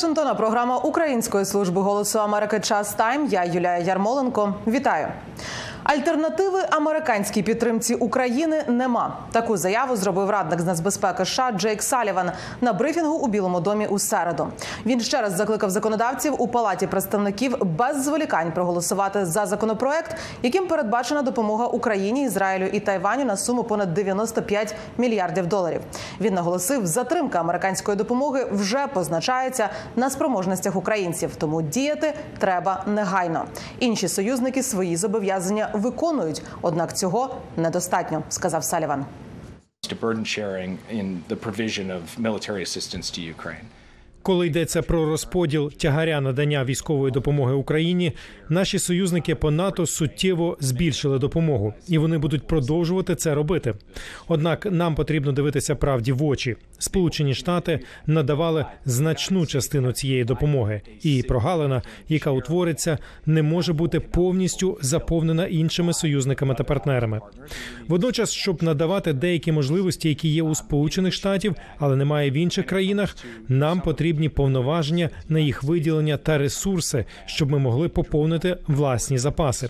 Вашингтона програма Української служби голосу Америки Час Тайм. Я Юлія Ярмоленко. Вітаю. Альтернативи американській підтримці України нема. Таку заяву зробив радник з нацбезпеки США Джейк Саліван на брифінгу у Білому домі у середу. Він ще раз закликав законодавців у палаті представників без зволікань проголосувати за законопроект, яким передбачена допомога Україні, Ізраїлю і Тайваню на суму понад 95 мільярдів доларів. Він наголосив, затримка американської допомоги вже позначається на спроможностях українців, тому діяти треба негайно. Інші союзники свої зобов'язання виконують однак цього недостатньо, сказав Саліван. burden sharing in the provision of military assistance to Ukraine. Коли йдеться про розподіл тягаря надання військової допомоги Україні, наші союзники по НАТО суттєво збільшили допомогу, і вони будуть продовжувати це робити. Однак нам потрібно дивитися правді в очі. Сполучені Штати надавали значну частину цієї допомоги, і прогалина, яка утвориться, не може бути повністю заповнена іншими союзниками та партнерами. Водночас, щоб надавати деякі можливості, які є у Сполучених Штатів, але немає в інших країнах, нам потрібні повноваження на їх виділення та ресурси, щоб ми могли поповнити власні запаси.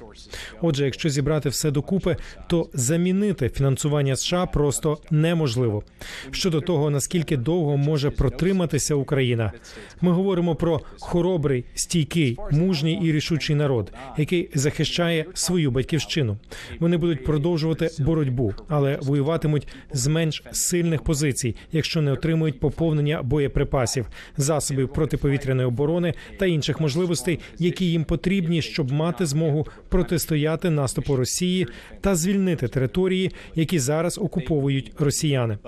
Отже, якщо зібрати все докупи, то замінити фінансування США просто неможливо. Щодо того, наскільки довго може протриматися Україна, ми говоримо про хоробрий, стійкий, мужній і рішучий народ, який захищає свою батьківщину. Вони будуть продовжувати боротьбу, але воюватимуть з менш сильних позицій, якщо не отримують поповнення боєприпасів, засобів протиповітряної оборони та інших можливостей, які їм потрібні, щоб мати змогу протистояти наступу Росії та звільнити території, які зараз окуповують росіяни.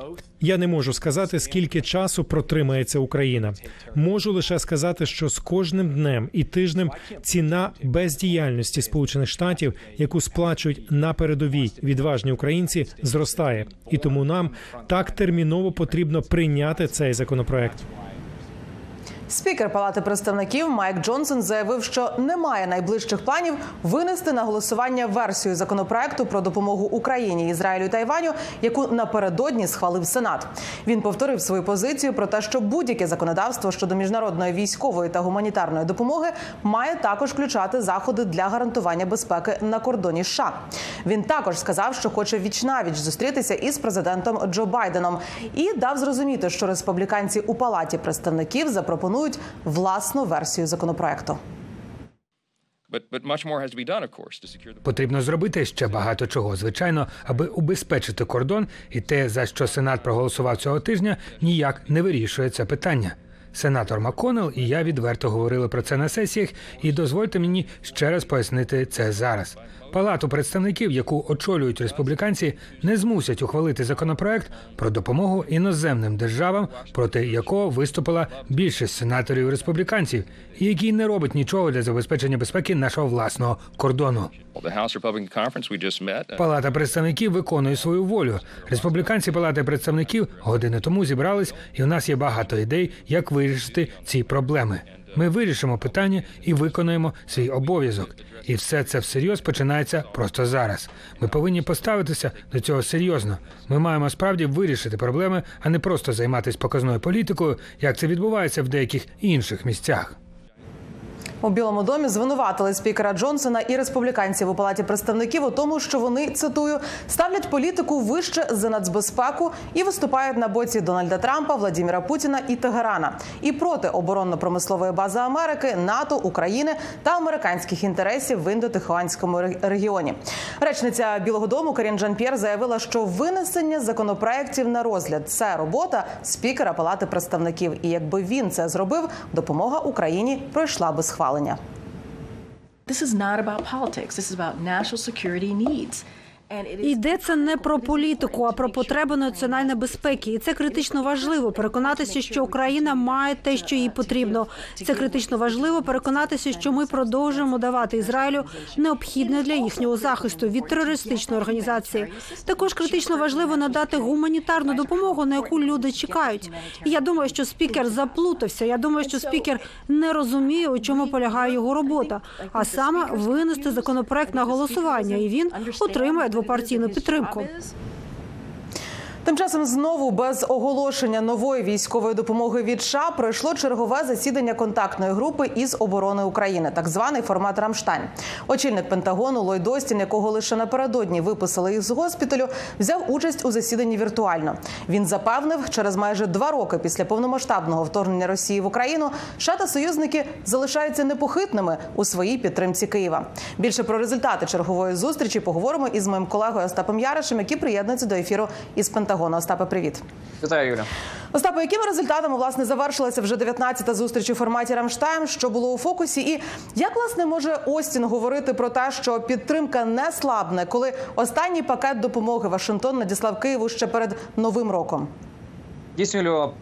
Я не можу сказати, скільки часу протримається Україна. Можу лише сказати, що з кожним днем і тижнем ціна бездіяльності Сполучених Штатів, яку сплачують на передовій відважні українці, зростає, і тому нам так терміново потрібно прийняти цей законопроект. Спікер Палати представників Майк Джонсон заявив, що немає найближчих планів винести на голосування версію законопроекту про допомогу Україні, Ізраїлю і Тайваню, яку напередодні схвалив Сенат. Він повторив свою позицію про те, що будь-яке законодавство щодо міжнародної військової та гуманітарної допомоги має також включати заходи для гарантування безпеки на кордоні. США. він також сказав, що хоче вічнавіч зустрітися із президентом Джо Байденом і дав зрозуміти, що республіканці у палаті представників запропонують власну версію законопроекту. Потрібно зробити ще багато чого, звичайно, аби убезпечити кордон, і те, за що Сенат проголосував цього тижня, ніяк не вирішує це питання. Сенатор Маконел і я відверто говорили про це на сесіях, і дозвольте мені ще раз пояснити це зараз. Палату представників, яку очолюють республіканці, не змусять ухвалити законопроект про допомогу іноземним державам, проти якого виступила більшість сенаторів республіканців, і який не робить нічого для забезпечення безпеки нашого власного кордону. Палата представників виконує свою волю. Республіканці Палати представників години тому зібрались, і у нас є багато ідей, як вирішити ці проблеми. Ми вирішимо питання і виконуємо свій обов'язок. І все це всерйоз починається просто зараз. Ми повинні поставитися до цього серйозно. Ми маємо справді вирішити проблеми, а не просто займатися показною політикою, як це відбувається в деяких інших місцях. У Білому домі звинуватили спікера Джонсона і республіканців у палаті представників у тому, що вони цитую ставлять політику вище за нацбезпеку і виступають на боці Дональда Трампа, Владіміра Путіна і Тегерана і проти оборонно-промислової бази Америки, НАТО, України та американських інтересів в індотихуанському регіоні. Речниця Білого Дому Карін Жан П'єр заявила, що винесення законопроєктів на розгляд це робота спікера палати представників. І якби він це зробив, допомога Україні пройшла без хвал ухвалення. This is not about politics. This is about national security needs. Йдеться не про політику, а про потреби національної безпеки. І це критично важливо переконатися, що Україна має те, що їй потрібно. Це критично важливо переконатися, що ми продовжуємо давати Ізраїлю необхідне для їхнього захисту від терористичної організації. Також критично важливо надати гуманітарну допомогу, на яку люди чекають. І я думаю, що спікер заплутався. Я думаю, що спікер не розуміє, у чому полягає його робота, а саме винести законопроект на голосування, і він отримає двопартійну підтримку. Тим часом знову без оголошення нової військової допомоги від США пройшло чергове засідання контактної групи із оборони України, так званий формат Рамштайн. Очільник Пентагону Ллойд Остін, якого лише напередодні виписали із госпіталю, взяв участь у засіданні віртуально. Він запевнив, через майже два роки після повномасштабного вторгнення Росії в Україну США та союзники залишаються непохитними у своїй підтримці Києва. Більше про результати чергової зустрічі поговоримо із моїм колегою Остапом Яришем, який приєднується до ефіру із Пентагону. Остапе, привіт. Вітаю, Юля. Остапе, якими результатами власне завершилася вже 19-та зустріч у форматі Рамштайм, що було у фокусі, і як власне може Остін говорити про те, що підтримка не слабне, коли останній пакет допомоги Вашингтон надіслав Києву ще перед новим роком? Дійсно,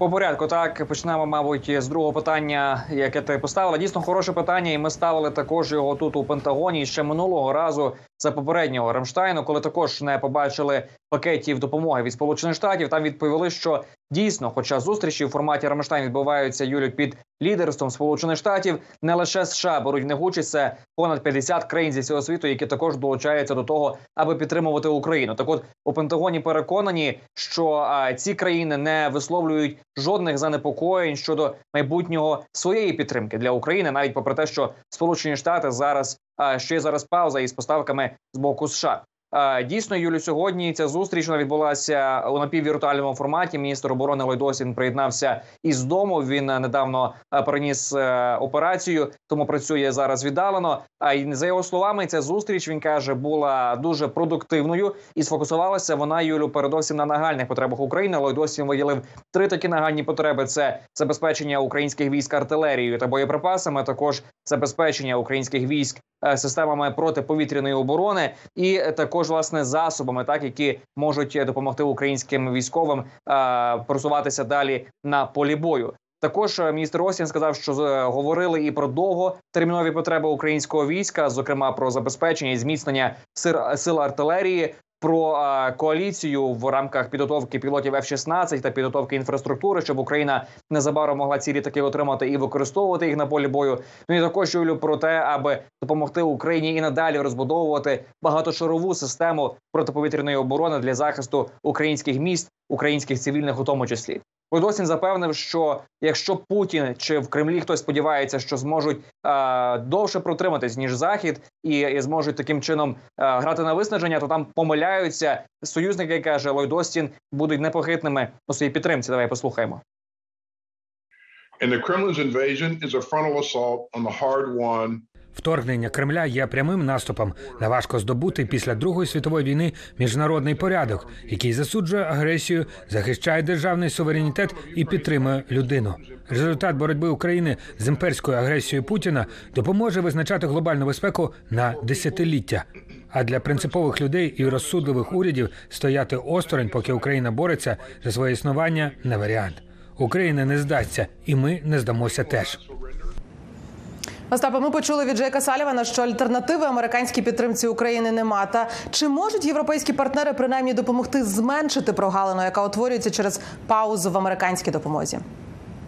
по порядку так почнемо, мабуть, з другого питання, яке ти поставила. Дійсно, хороше питання, і ми ставили також його тут у Пентагоні ще минулого разу. за попереднього Рамштайну, коли також не побачили пакетів допомоги від Сполучених Штатів. Там відповіли, що дійсно, хоча зустрічі в форматі Рамштайн відбуваються Юлю під лідерством Сполучених Штатів, не лише США беруть в них це понад 50 країн зі всього світу, які також долучаються до того, аби підтримувати Україну. Так, от у Пентагоні переконані, що а, ці країни не висловлюють жодних занепокоєнь щодо майбутнього своєї підтримки для України, навіть попри те, що Сполучені Штати зараз а, ще зараз пауза із поставками з боку США. А, Дійсно, Юлю, сьогодні ця зустріч відбулася у напіввіртуальному форматі. Міністр оборони Лойдосін приєднався із дому. Він е, недавно е, переніс е, операцію, тому працює зараз віддалено. А й за його словами, ця зустріч він каже була дуже продуктивною і сфокусувалася вона Юлю передовсім на нагальних потребах України. Лойдосін виділив три такі нагальні потреби: це забезпечення українських військ артилерією та боєприпасами. Також забезпечення українських військ е, системами протиповітряної оборони, і е, також власне засобами, так які можуть е, допомогти українським військовим е, просуватися далі на полі бою. Також е, міністр Остін сказав, що е, говорили і про довготермінові потреби українського війська, зокрема про забезпечення і зміцнення сил артилерії. Про коаліцію в рамках підготовки пілотів F-16 та підготовки інфраструктури, щоб Україна незабаром могла ці літаки отримати і використовувати їх на полі бою. Ну і також Юлю про те, аби допомогти Україні і надалі розбудовувати багатошарову систему протиповітряної оборони для захисту українських міст, українських цивільних, у тому числі. Подосін запевнив, що якщо Путін чи в Кремлі хтось сподівається, що зможуть е, довше протриматись ніж Захід, і, і зможуть таким чином е, грати на виснаження, то там помиляються союзники, каже Ллойд Остін, будуть непохитними у своїй підтримці. Давай послухаємо. And the Kremlin's invasion is a frontal assault on the hard-won Вторгнення Кремля є прямим наступом на важко здобутий після Другої світової війни міжнародний порядок, який засуджує агресію, захищає державний суверенітет і підтримує людину. Результат боротьби України з імперською агресією Путіна допоможе визначати глобальну безпеку на десятиліття. А для принципових людей і розсудливих урядів стояти осторонь, поки Україна бореться за своє існування, не варіант. Україна не здасться, і ми не здамося теж. Остапе, ми почули від Джейка Салівана, що альтернативи американській підтримці України нема. Та чи можуть європейські партнери принаймні допомогти зменшити прогалину, яка утворюється через паузу в американській допомозі?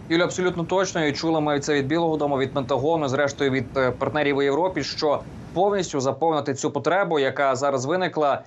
Юля, абсолютно точно і чули ми це від Білого Дому, від Пентагону, зрештою від е, партнерів у Європі, що повністю заповнити цю потребу, яка зараз виникла е,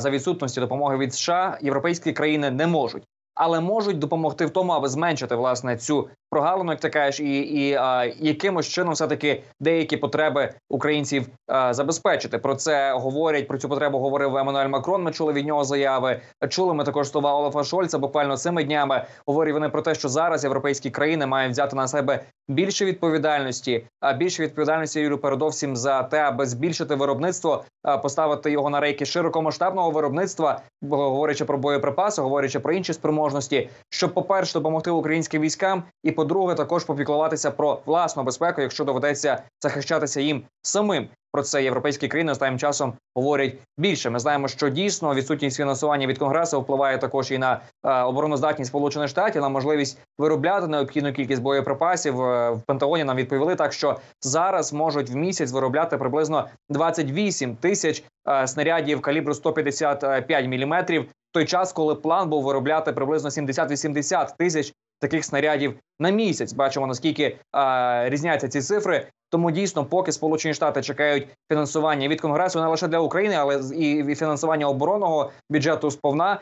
за відсутності допомоги від США, європейські країни не можуть. Але можуть допомогти в тому, аби зменшити власне цю прогалину, як ти кажеш, і і а, якимось чином все таки деякі потреби українців а, забезпечити. Про це говорять про цю потребу. Говорив Еммануель Макрон. Ми чули від нього заяви. Чули ми також слова Олафа Шольца. Буквально цими днями говорять вони про те, що зараз європейські країни мають взяти на себе більше відповідальності, а більше відповідальності Юрію, передовсім за те, аби збільшити виробництво, поставити його на рейки широкомасштабного виробництва, говорячи про боєприпаси, говорячи про інші спроможності, щоб, по перше, допомогти українським військам, і по-друге, також попіклуватися про власну безпеку, якщо доведеться захищатися їм самим. Про це європейські країни останнім часом говорять більше. Ми знаємо, що дійсно відсутність фінансування від конгресу впливає також і на е, обороноздатність Сполучених Штатів, на можливість виробляти необхідну кількість боєприпасів. Е, в Пентагоні нам відповіли так, що зараз можуть в місяць виробляти приблизно 28 тисяч е, снарядів калібру 155 міліметрів. Той час, коли план був виробляти приблизно 70-80 тисяч таких снарядів на місяць. Бачимо наскільки а, різняться ці цифри. Тому дійсно, поки Сполучені Штати чекають фінансування від Конгресу не лише для України, але і фінансування оборонного бюджету сповна,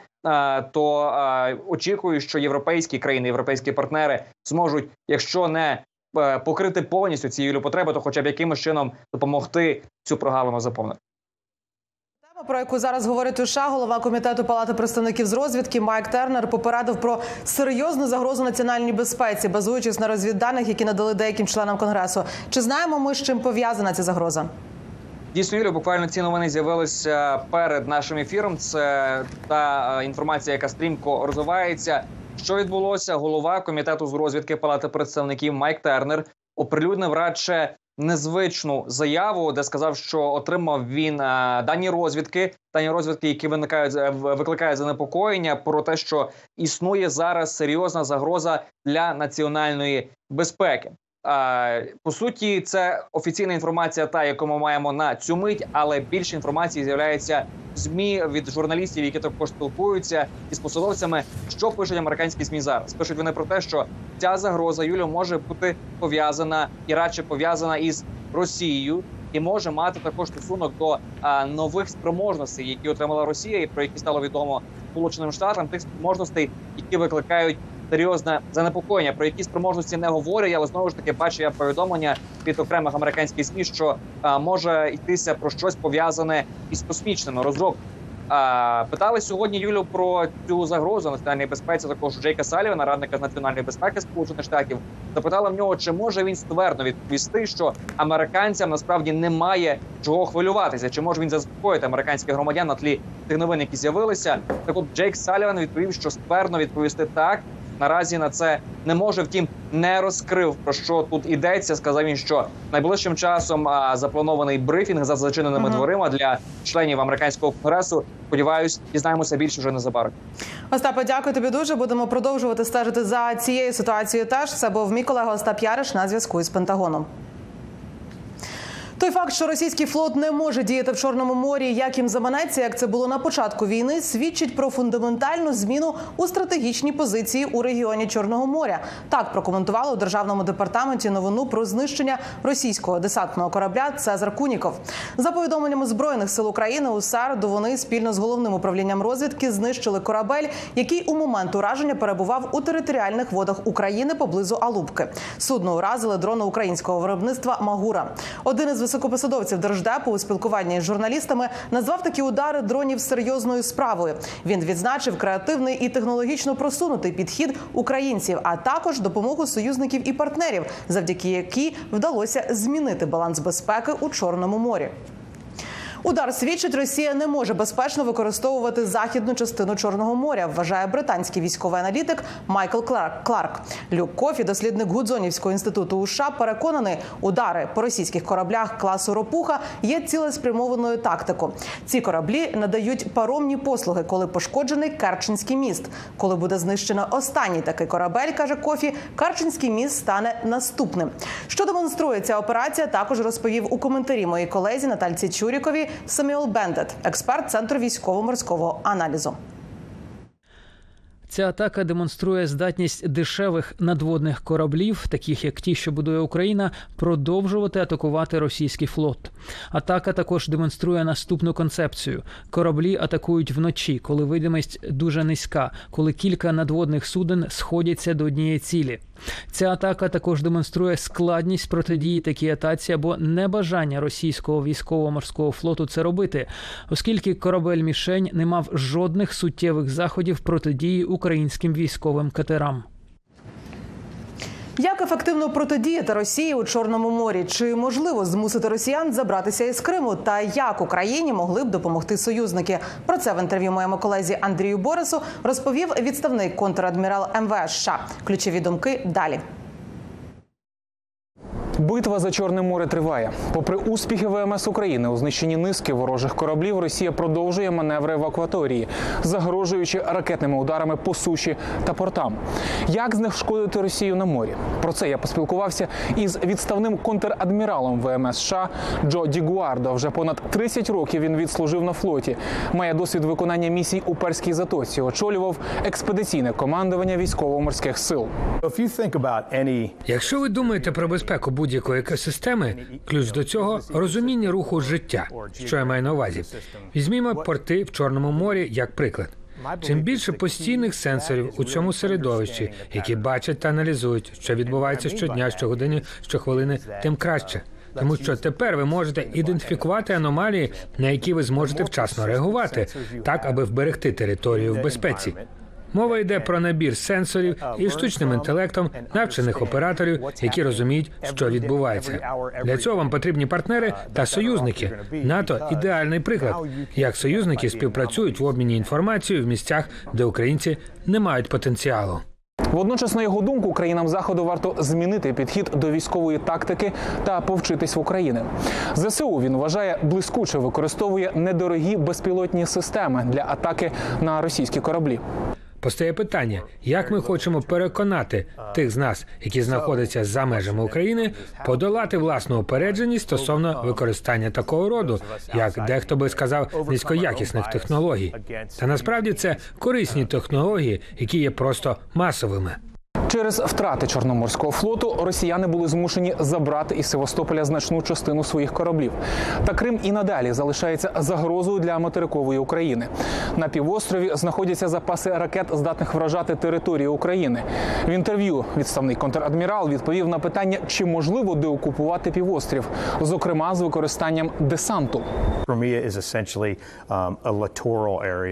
то очікую, що європейські країни, європейські партнери зможуть, якщо не е, покрити повністю ці потреби, то хоча б якимось чином допомогти цю прогалину заповнити. Про яку зараз говорить США, голова комітету Палати представників з розвідки Майк Тернер попередив про серйозну загрозу національній безпеці, базуючись на розвідданих, які надали деяким членам конгресу. Чи знаємо ми з чим пов'язана ця загроза? Дійсно, Юлю, буквально ці новини з'явилися перед нашим ефіром. Це та е, інформація, яка стрімко розвивається. Що відбулося? Голова комітету з розвідки Палати представників Майк Тернер оприлюднив радше незвичну заяву, де сказав, що отримав він а, дані розвідки, дані розвідки, які виникають е, викликають занепокоєння про те, що існує зараз серйозна загроза для національної безпеки. По суті, це офіційна інформація, та яку ми маємо на цю мить, але більше інформації з'являється в змі від журналістів, які також спілкуються із посадовцями. Що пишуть американські змі зараз? Пишуть вони про те, що ця загроза Юлю може бути пов'язана і радше пов'язана із Росією. І може мати також стосунок до а, нових спроможностей, які отримала Росія, і про які стало відомо Сполученим Штатам, тих спроможностей, які викликають серйозне занепокоєння, про які спроможності не говорять, але знову ж таки бачу я повідомлення від окремих американських СМІ, що а, може йтися про щось пов'язане із космічними розробками. А, питали сьогодні Юлю про цю загрозу національній безпеці. Також Джейка Салівана, радника з національної безпеки Сполучених Штатів, запитали в нього, чи може він ствердно відповісти, що американцям насправді немає чого хвилюватися, чи може він заспокоїти американських громадян на тлі тих новин, які з'явилися. Так от Джейк Саліван відповів, що ствердно відповісти так наразі на це не може. Втім, не розкрив про що тут ідеться. Сказав він, що найближчим часом а, запланований брифінг за зачиненими uh -huh. дверима для членів американського конгресу. Сподіваюсь, дізнаємося більше вже незабаром. Остапе, дякую тобі дуже. Будемо продовжувати стежити за цією ситуацією. Теж це був мій колега Остап Яриш на зв'язку із Пентагоном. Той факт, що російський флот не може діяти в чорному морі, як їм заманеться, як це було на початку війни, свідчить про фундаментальну зміну у стратегічній позиції у регіоні Чорного моря. Так прокоментували у державному департаменті новину про знищення російського десантного корабля Цезар Куніков. За повідомленнями збройних сил України у середу вони спільно з головним управлінням розвідки знищили корабель, який у момент ураження перебував у територіальних водах України поблизу Алубки. Судно уразили дрони українського виробництва Магура. Один із високопосадовців держдепу у спілкуванні з журналістами назвав такі удари дронів серйозною справою. Він відзначив креативний і технологічно просунутий підхід українців, а також допомогу союзників і партнерів, завдяки якій вдалося змінити баланс безпеки у чорному морі. Удар свідчить, Росія не може безпечно використовувати західну частину Чорного моря. Вважає британський військовий аналітик Майкл Кларк. Люк Кофі, дослідник Гудзонівського інституту США, переконаний, удари по російських кораблях класу Ропуха є цілеспрямованою тактикою. Ці кораблі надають паромні послуги, коли пошкоджений Керченський міст. Коли буде знищено останній такий корабель, каже Кофі, Керченський міст стане наступним. Що демонструє ця операція? Також розповів у коментарі моїй колезі Натальці Чурікові. Самюел Бендет, експерт центру військово-морського аналізу. Ця атака демонструє здатність дешевих надводних кораблів, таких як ті, що будує Україна, продовжувати атакувати російський флот. Атака також демонструє наступну концепцію: кораблі атакують вночі, коли видимість дуже низька, коли кілька надводних суден сходяться до однієї цілі. Ця атака також демонструє складність протидії такій атаці або небажання російського військово-морського флоту це робити, оскільки корабель мішень не мав жодних суттєвих заходів протидії українським військовим катерам. Як ефективно протидіяти Росії у Чорному морі? Чи можливо змусити росіян забратися із Криму? Та як Україні могли б допомогти союзники? Про це в інтерв'ю моєму колезі Андрію Борису розповів відставний контрадмірал МВС США. Ключові думки далі. Битва за Чорне море триває. Попри успіхи ВМС України у знищенні низки ворожих кораблів, Росія продовжує маневри в акваторії, загрожуючи ракетними ударами по суші та портам. Як знешкодити Росію на морі? Про це я поспілкувався із відставним контрадміралом ВМС США Джо Дігуардо. Вже понад 30 років він відслужив на флоті. Має досвід виконання місій у Перській затоці. Очолював експедиційне командування військово-морських сил. Якщо ви думаєте про безпеку будь-якої екосистеми, ключ до цього розуміння руху життя. Що я маю на увазі? Візьмімо порти в Чорному морі як приклад. Чим більше постійних сенсорів у цьому середовищі, які бачать та аналізують, що відбувається щодня, щогодини, щохвилини, тим краще. Тому що тепер ви можете ідентифікувати аномалії, на які ви зможете вчасно реагувати, так аби вберегти територію в безпеці. Мова йде про набір сенсорів і штучним інтелектом навчених операторів, які розуміють, що відбувається. Для цього вам потрібні партнери та союзники. НАТО ідеальний приклад, як союзники співпрацюють в обміні інформацією в місцях, де українці не мають потенціалу. Водночас, на його думку, країнам заходу варто змінити підхід до військової тактики та повчитись в Україні. ЗСУ він вважає блискуче використовує недорогі безпілотні системи для атаки на російські кораблі. Постає питання, як ми хочемо переконати тих з нас, які знаходяться за межами України, подолати власну упередженість стосовно використання такого роду, як дехто би сказав, низькоякісних технологій. Та насправді це корисні технології, які є просто масовими. Через втрати Чорноморського флоту росіяни були змушені забрати із Севастополя значну частину своїх кораблів. Та Крим і надалі залишається загрозою для материкової України. На півострові знаходяться запаси ракет, здатних вражати територію України. В інтерв'ю відставний контрадмірал відповів на питання, чи можливо деокупувати півострів, зокрема з використанням десанту.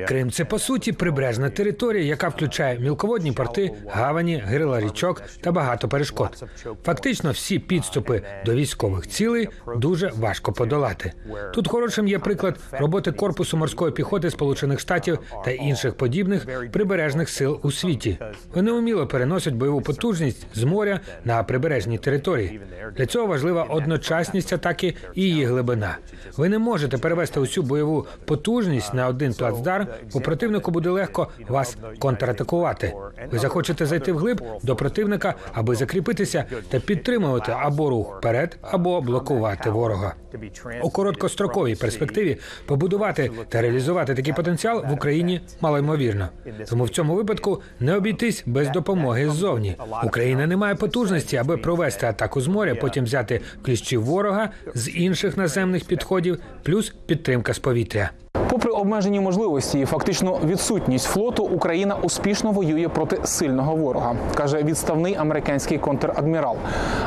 Крим це по суті прибережна територія, яка включає мілководні порти, гавані, гирила річок та багато перешкод. Фактично, всі підступи до військових цілей дуже важко подолати. Тут хорошим є приклад роботи корпусу морської піхоти Сполучених Штатів та інших подібних прибережних сил у світі. Вони уміло переносять бойову потужність з моря на прибережні території. Для цього важлива одночасність атаки і її глибина. Ви не можете перевести усю бойову потужність на один плацдарм, бо противнику буде легко вас контратакувати. Ви захочете зайти вглиб до противника, аби закріпитися та підтримувати або рух вперед, або блокувати ворога. У короткостроковій перспективі побудувати та реалізувати такий потенціал в Україні малоймовірно. Тому в цьому випадку не обійтись без допомоги ззовні. Україна не має потужності, аби провести атаку з моря, потім взяти кліщі ворога з інших наземних підходів, плюс підтримка з повітря. Попри обмежені можливості і фактично відсутність флоту, Україна успішно воює проти сильного ворога, каже відставний американський контрадмірал.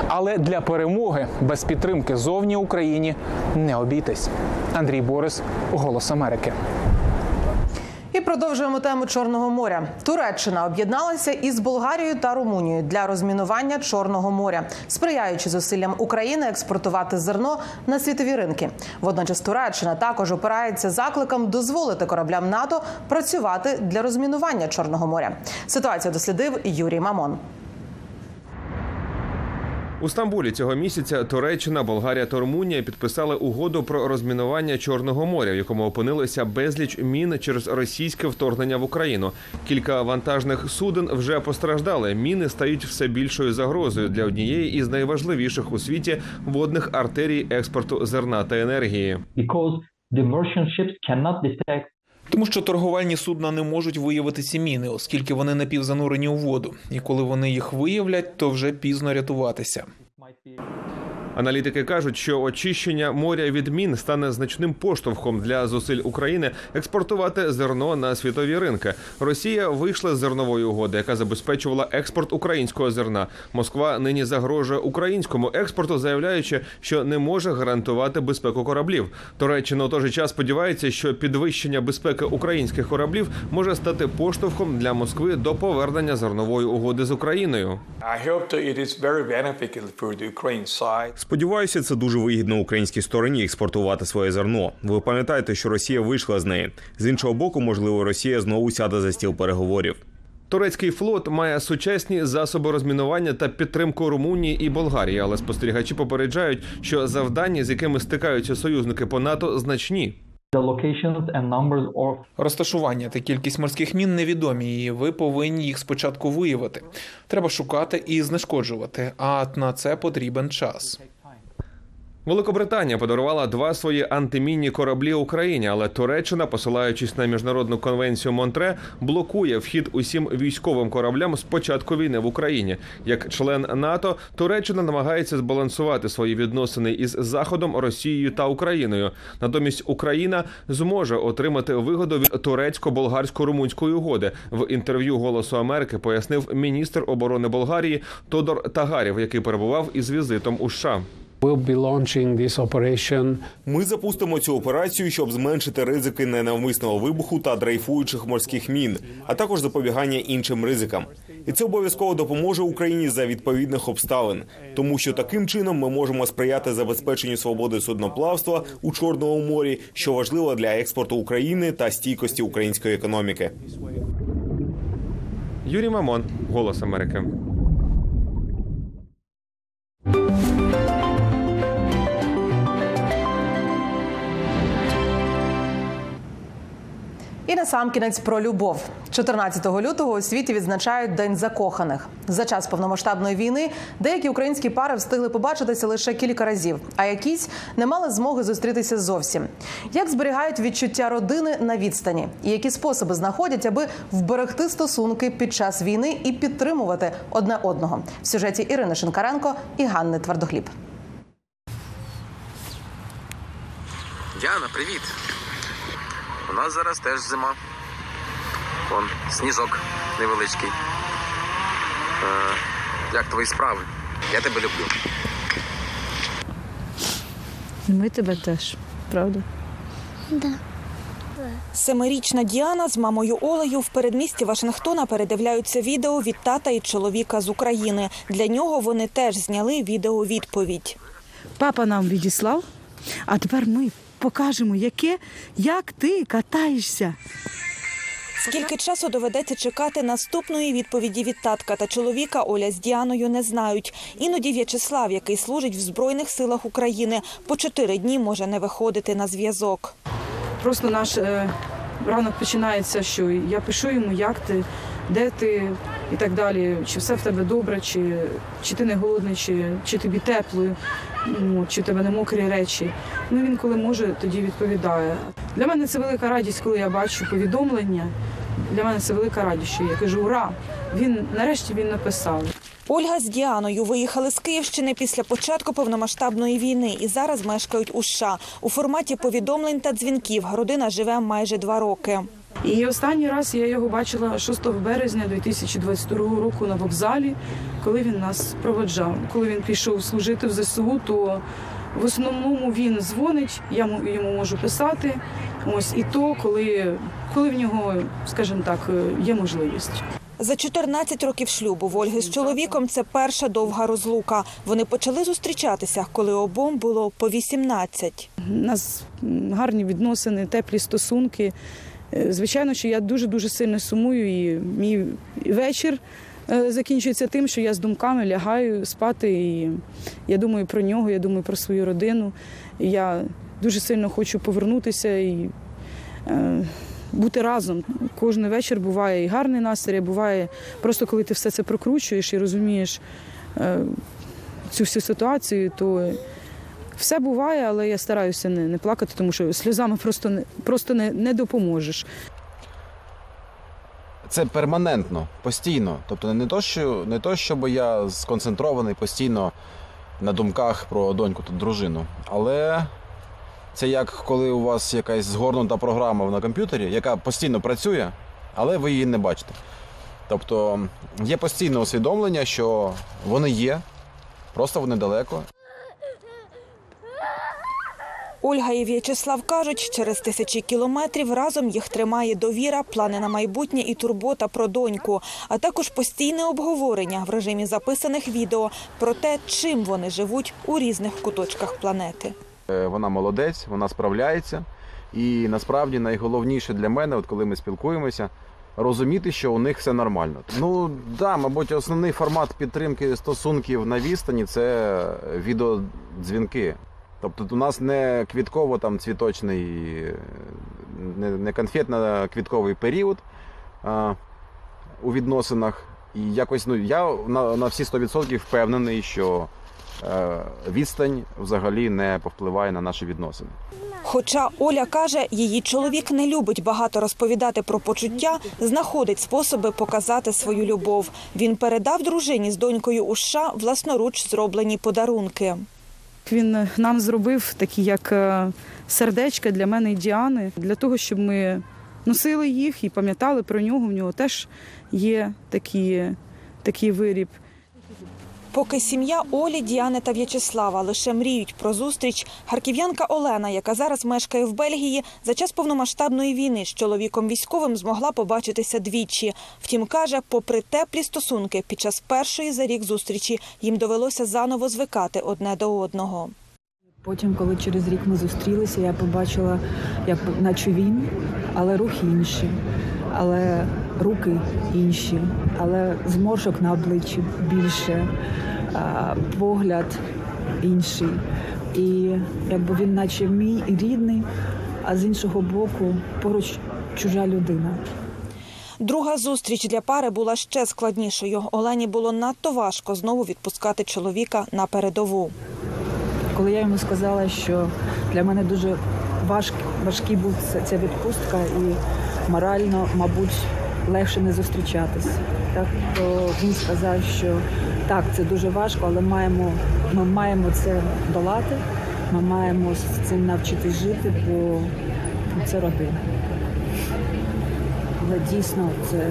Але для перемоги без підтримки зовні Україні не обійтись. Андрій Борис, Голос Америки. Продовжуємо тему Чорного моря. Туреччина об'єдналася із Болгарією та Румунією для розмінування Чорного моря, сприяючи зусиллям України експортувати зерно на світові ринки. Водночас Туреччина також опирається закликом дозволити кораблям НАТО працювати для розмінування Чорного моря. Ситуацію дослідив Юрій Мамон. У Стамбулі цього місяця Туреччина, Болгарія та Румунія підписали угоду про розмінування Чорного моря, в якому опинилися безліч мін через російське вторгнення в Україну. Кілька вантажних суден вже постраждали. Міни стають все більшою загрозою для однієї із найважливіших у світі водних артерій експорту зерна та енергії. Тому що торговельні судна не можуть виявити ці міни, оскільки вони напівзанурені у воду, і коли вони їх виявлять, то вже пізно рятуватися. Аналітики кажуть, що очищення моря від мін стане значним поштовхом для зусиль України експортувати зерно на світові ринки. Росія вийшла з зернової угоди, яка забезпечувала експорт українського зерна. Москва нині загрожує українському експорту, заявляючи, що не може гарантувати безпеку кораблів. Туреччина у той же час сподівається, що підвищення безпеки українських кораблів може стати поштовхом для Москви до повернення зернової угоди з Україною. Сподіваюся, це дуже вигідно українській стороні експортувати своє зерно. Ви пам'ятаєте, що Росія вийшла з неї. З іншого боку, можливо, Росія знову сяде за стіл переговорів. Турецький флот має сучасні засоби розмінування та підтримку Румунії і Болгарії, але спостерігачі попереджають, що завдання, з якими стикаються союзники по НАТО, значні. Розташування та кількість морських мін невідомі, і ви повинні їх спочатку виявити. Треба шукати і знешкоджувати, а на це потрібен час. Великобританія подарувала два свої антимінні кораблі Україні, але Туреччина, посилаючись на міжнародну конвенцію Монтре, блокує вхід усім військовим кораблям з початку війни в Україні. Як член НАТО, Туреччина намагається збалансувати свої відносини із Заходом, Росією та Україною. Натомість Україна зможе отримати вигоду від турецько-болгарсько-румунської угоди. В інтерв'ю Голосу Америки пояснив міністр оборони Болгарії Тодор Тагарів, який перебував із візитом у США. Ми запустимо цю операцію, щоб зменшити ризики ненавмисного вибуху та дрейфуючих морських мін, а також запобігання іншим ризикам. І це обов'язково допоможе Україні за відповідних обставин, тому що таким чином ми можемо сприяти забезпеченню свободи судноплавства у Чорному морі, що важливо для експорту України та стійкості української економіки. Юрій Мамон, Голос Америки. І насамкінець про любов. 14 лютого у світі відзначають День закоханих. За час повномасштабної війни деякі українські пари встигли побачитися лише кілька разів, а якісь не мали змоги зустрітися зовсім. Як зберігають відчуття родини на відстані, і які способи знаходять, аби вберегти стосунки під час війни і підтримувати одне одного в сюжеті Ірини Шинкаренко і Ганни Твердохліб. Діана, привіт. У нас зараз теж зима. Вон, сніжок невеличкий. Е, як твої справи? Я тебе люблю. Ми тебе теж, правда? Семирічна Діана з мамою Олею в передмісті Вашингтона передивляються відео від тата і чоловіка з України. Для нього вони теж зняли відеовідповідь. Папа нам відіслав, а тепер ми покажемо, яке, як ти катаєшся. Скільки часу доведеться чекати наступної відповіді від татка та чоловіка, Оля з Діаною не знають. Іноді В'ячеслав, який служить в Збройних силах України, по чотири дні може не виходити на зв'язок. Просто наш е, ранок починається, що я пишу йому, як ти, де ти і так далі. Чи все в тебе добре, чи, чи ти не голодний, чи, чи тобі тепло, чи у тебе не мокрі речі. Ну він коли може, тоді відповідає. Для мене це велика радість, коли я бачу повідомлення. Для мене це велика радість, що я кажу, ура! Він нарешті він написав. Ольга з Діаною виїхали з Київщини після початку повномасштабної війни і зараз мешкають у США. У форматі повідомлень та дзвінків родина живе майже два роки. І останній раз я його бачила 6 березня 2022 року на вокзалі, коли він нас проводжав. Коли він пішов служити в ЗСУ, то в основному він дзвонить, я му- йому можу писати. Ось і то, коли, коли в нього, скажімо так, є можливість. За 14 років шлюбу в Ольги з чоловіком це перша довга розлука. Вони почали зустрічатися, коли обом було по 18. У нас гарні відносини, теплі стосунки. Е, Звичайно, що я дуже дуже сильно сумую, і мій вечір е, закінчується тим, що я з думками лягаю спати. І я думаю про нього, я думаю про свою родину. Я дуже сильно хочу повернутися і е, бути разом. Кожен вечір буває і гарний настрій, буває просто коли ти все це прокручуєш і розумієш е, цю всю ситуацію, то все буває, але я стараюся не, не плакати, тому що сльозами просто не просто не, не допоможеш. Це перманентно, постійно. Тобто не то, що не то, щоб я сконцентрований постійно на думках про доньку та дружину. Але це як коли у вас якась згорнута програма на комп'ютері, яка постійно працює, але ви її не бачите. Тобто є постійне усвідомлення, що вони є, просто вони далеко. Ольга і В'ячеслав кажуть, через тисячі кілометрів разом їх тримає довіра, плани на майбутнє і турбота про доньку, а також постійне обговорення в режимі записаних відео про те, чим вони живуть у різних куточках планети. Е, Вона молодець, вона справляється. І насправді найголовніше для мене, от коли ми спілкуємося, розуміти, що у них все нормально. Ну да, мабуть, основний формат підтримки стосунків на відстані це відеодзвінки. Тобто у нас не квітково там цвіточний, не, не конфетно-квітковий період а, у відносинах. І якось ну я на, на всі 100% впевнений, що відстань взагалі не повпливає на наші відносини. Хоча Оля каже, її чоловік не любить багато розповідати про почуття, знаходить способи показати свою любов. Він передав дружині з донькою у США власноруч зроблені подарунки. Він нам зробив такі, як е, сердечка для мене і Діани, для того, щоб ми носили їх і пам'ятали про нього. В нього теж є такі, такий виріб. Поки сім'я Олі, Діани та В'ячеслава лише мріють про зустріч, харків'янка Олена, яка зараз мешкає в Бельгії, за час повномасштабної війни з чоловіком військовим змогла побачитися двічі. Втім, каже, попри теплі стосунки, під час першої за рік зустрічі їм довелося заново звикати одне до одного. Потім, коли через рік ми зустрілися, я побачила, як наче він, але рухи інші, але руки інші, але зморшок на обличчі більше, погляд інший. І якби він, наче мій і рідний, а з іншого боку, поруч чужа людина. Друга зустріч для пари була ще складнішою. Олені було надто важко знову відпускати чоловіка на передову. Коли я йому сказала, що для мене дуже важк, важкий був ця відпустка, і морально, мабуть, легше не зустрічатись. Так то він сказав, що так, це дуже важко, але маємо, ми маємо це долати, ми маємо з цим навчитись жити, бо це родина. Але дійсно це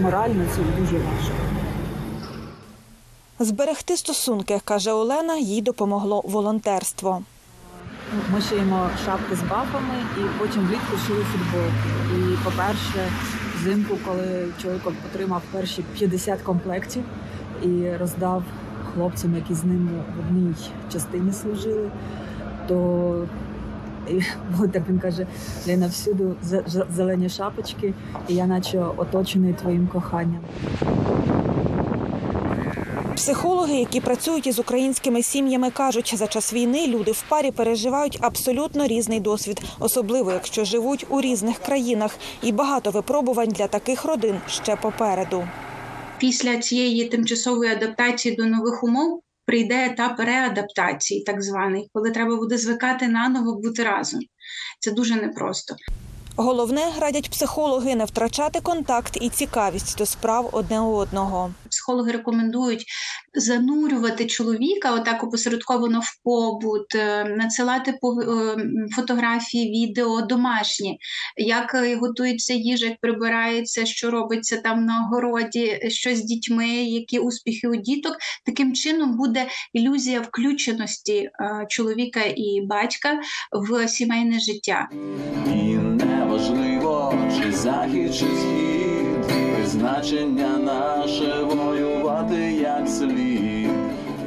морально це дуже важко. Зберегти стосунки, каже Олена, їй допомогло волонтерство. Ми шиємо шапки з бафами і потім влітку шили футболки. І, по-перше, взимку, коли чоловік отримав перші 50 комплектів і роздав хлопцям, які з ним в одній частині служили, то і так він каже: Лена, всюди зелені шапочки, і я наче оточений твоїм коханням. Психологи, які працюють із українськими сім'ями, кажуть, за час війни люди в парі переживають абсолютно різний досвід, особливо якщо живуть у різних країнах, і багато випробувань для таких родин ще попереду. Після цієї тимчасової адаптації до нових умов прийде етап реадаптації, так званий, коли треба буде звикати наново бути разом. Це дуже непросто. Головне, радять психологи, не втрачати контакт і цікавість до справ одне одного. Психологи рекомендують занурювати чоловіка отак опосередковано в побут, е, надсилати фотографії, відео домашні, як е, готується їжа, як прибирається, що робиться там на городі, що з дітьми, які успіхи у діток. Таким чином буде ілюзія включеності е, чоловіка і батька в сімейне життя. Неважливо, чи захід, чи схід, призначення наше воювати як слід.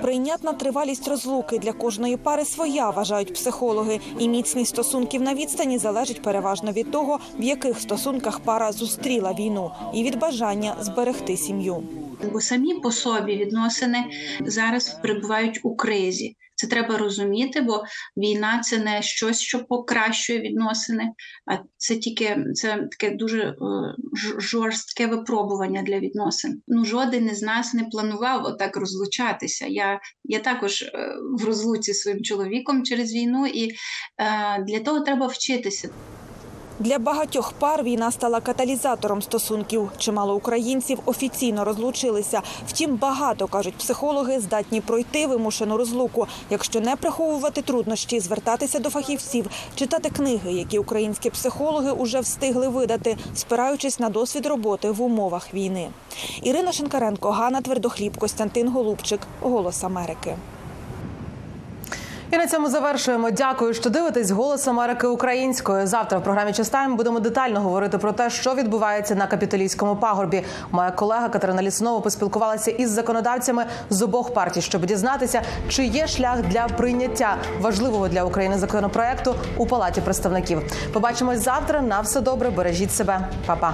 Прийнятна тривалість розлуки для кожної пари своя, вважають психологи. І міцність стосунків на відстані залежить переважно від того, в яких стосунках пара зустріла війну, і від бажання зберегти сім'ю. Бо самі по собі відносини зараз перебувають у кризі. Це треба розуміти, бо війна це не щось, що покращує відносини, а це тільки це таке дуже е, жорстке випробування для відносин. Ну жоден із нас не планував отак розлучатися. Я я також е, в розлуці зі своїм чоловіком через війну, і е, для того треба вчитися. Для багатьох пар війна стала каталізатором стосунків. Чимало українців офіційно розлучилися. Втім, багато кажуть психологи, здатні пройти вимушену розлуку, якщо не приховувати труднощі, звертатися до фахівців, читати книги, які українські психологи уже встигли видати, спираючись на досвід роботи в умовах війни. Ірина Шинкаренко, Ганна Твердохліб, Костянтин Голубчик, Голос Америки. І на цьому завершуємо. Дякую, що дивитесь голос Америки українською. Завтра в програмі «Частайм» будемо детально говорити про те, що відбувається на капітолійському пагорбі. Моя колега Катерина Ліснова поспілкувалася із законодавцями з обох партій, щоб дізнатися, чи є шлях для прийняття важливого для України законопроекту у палаті представників. Побачимось завтра. На все добре, бережіть себе, Па-па.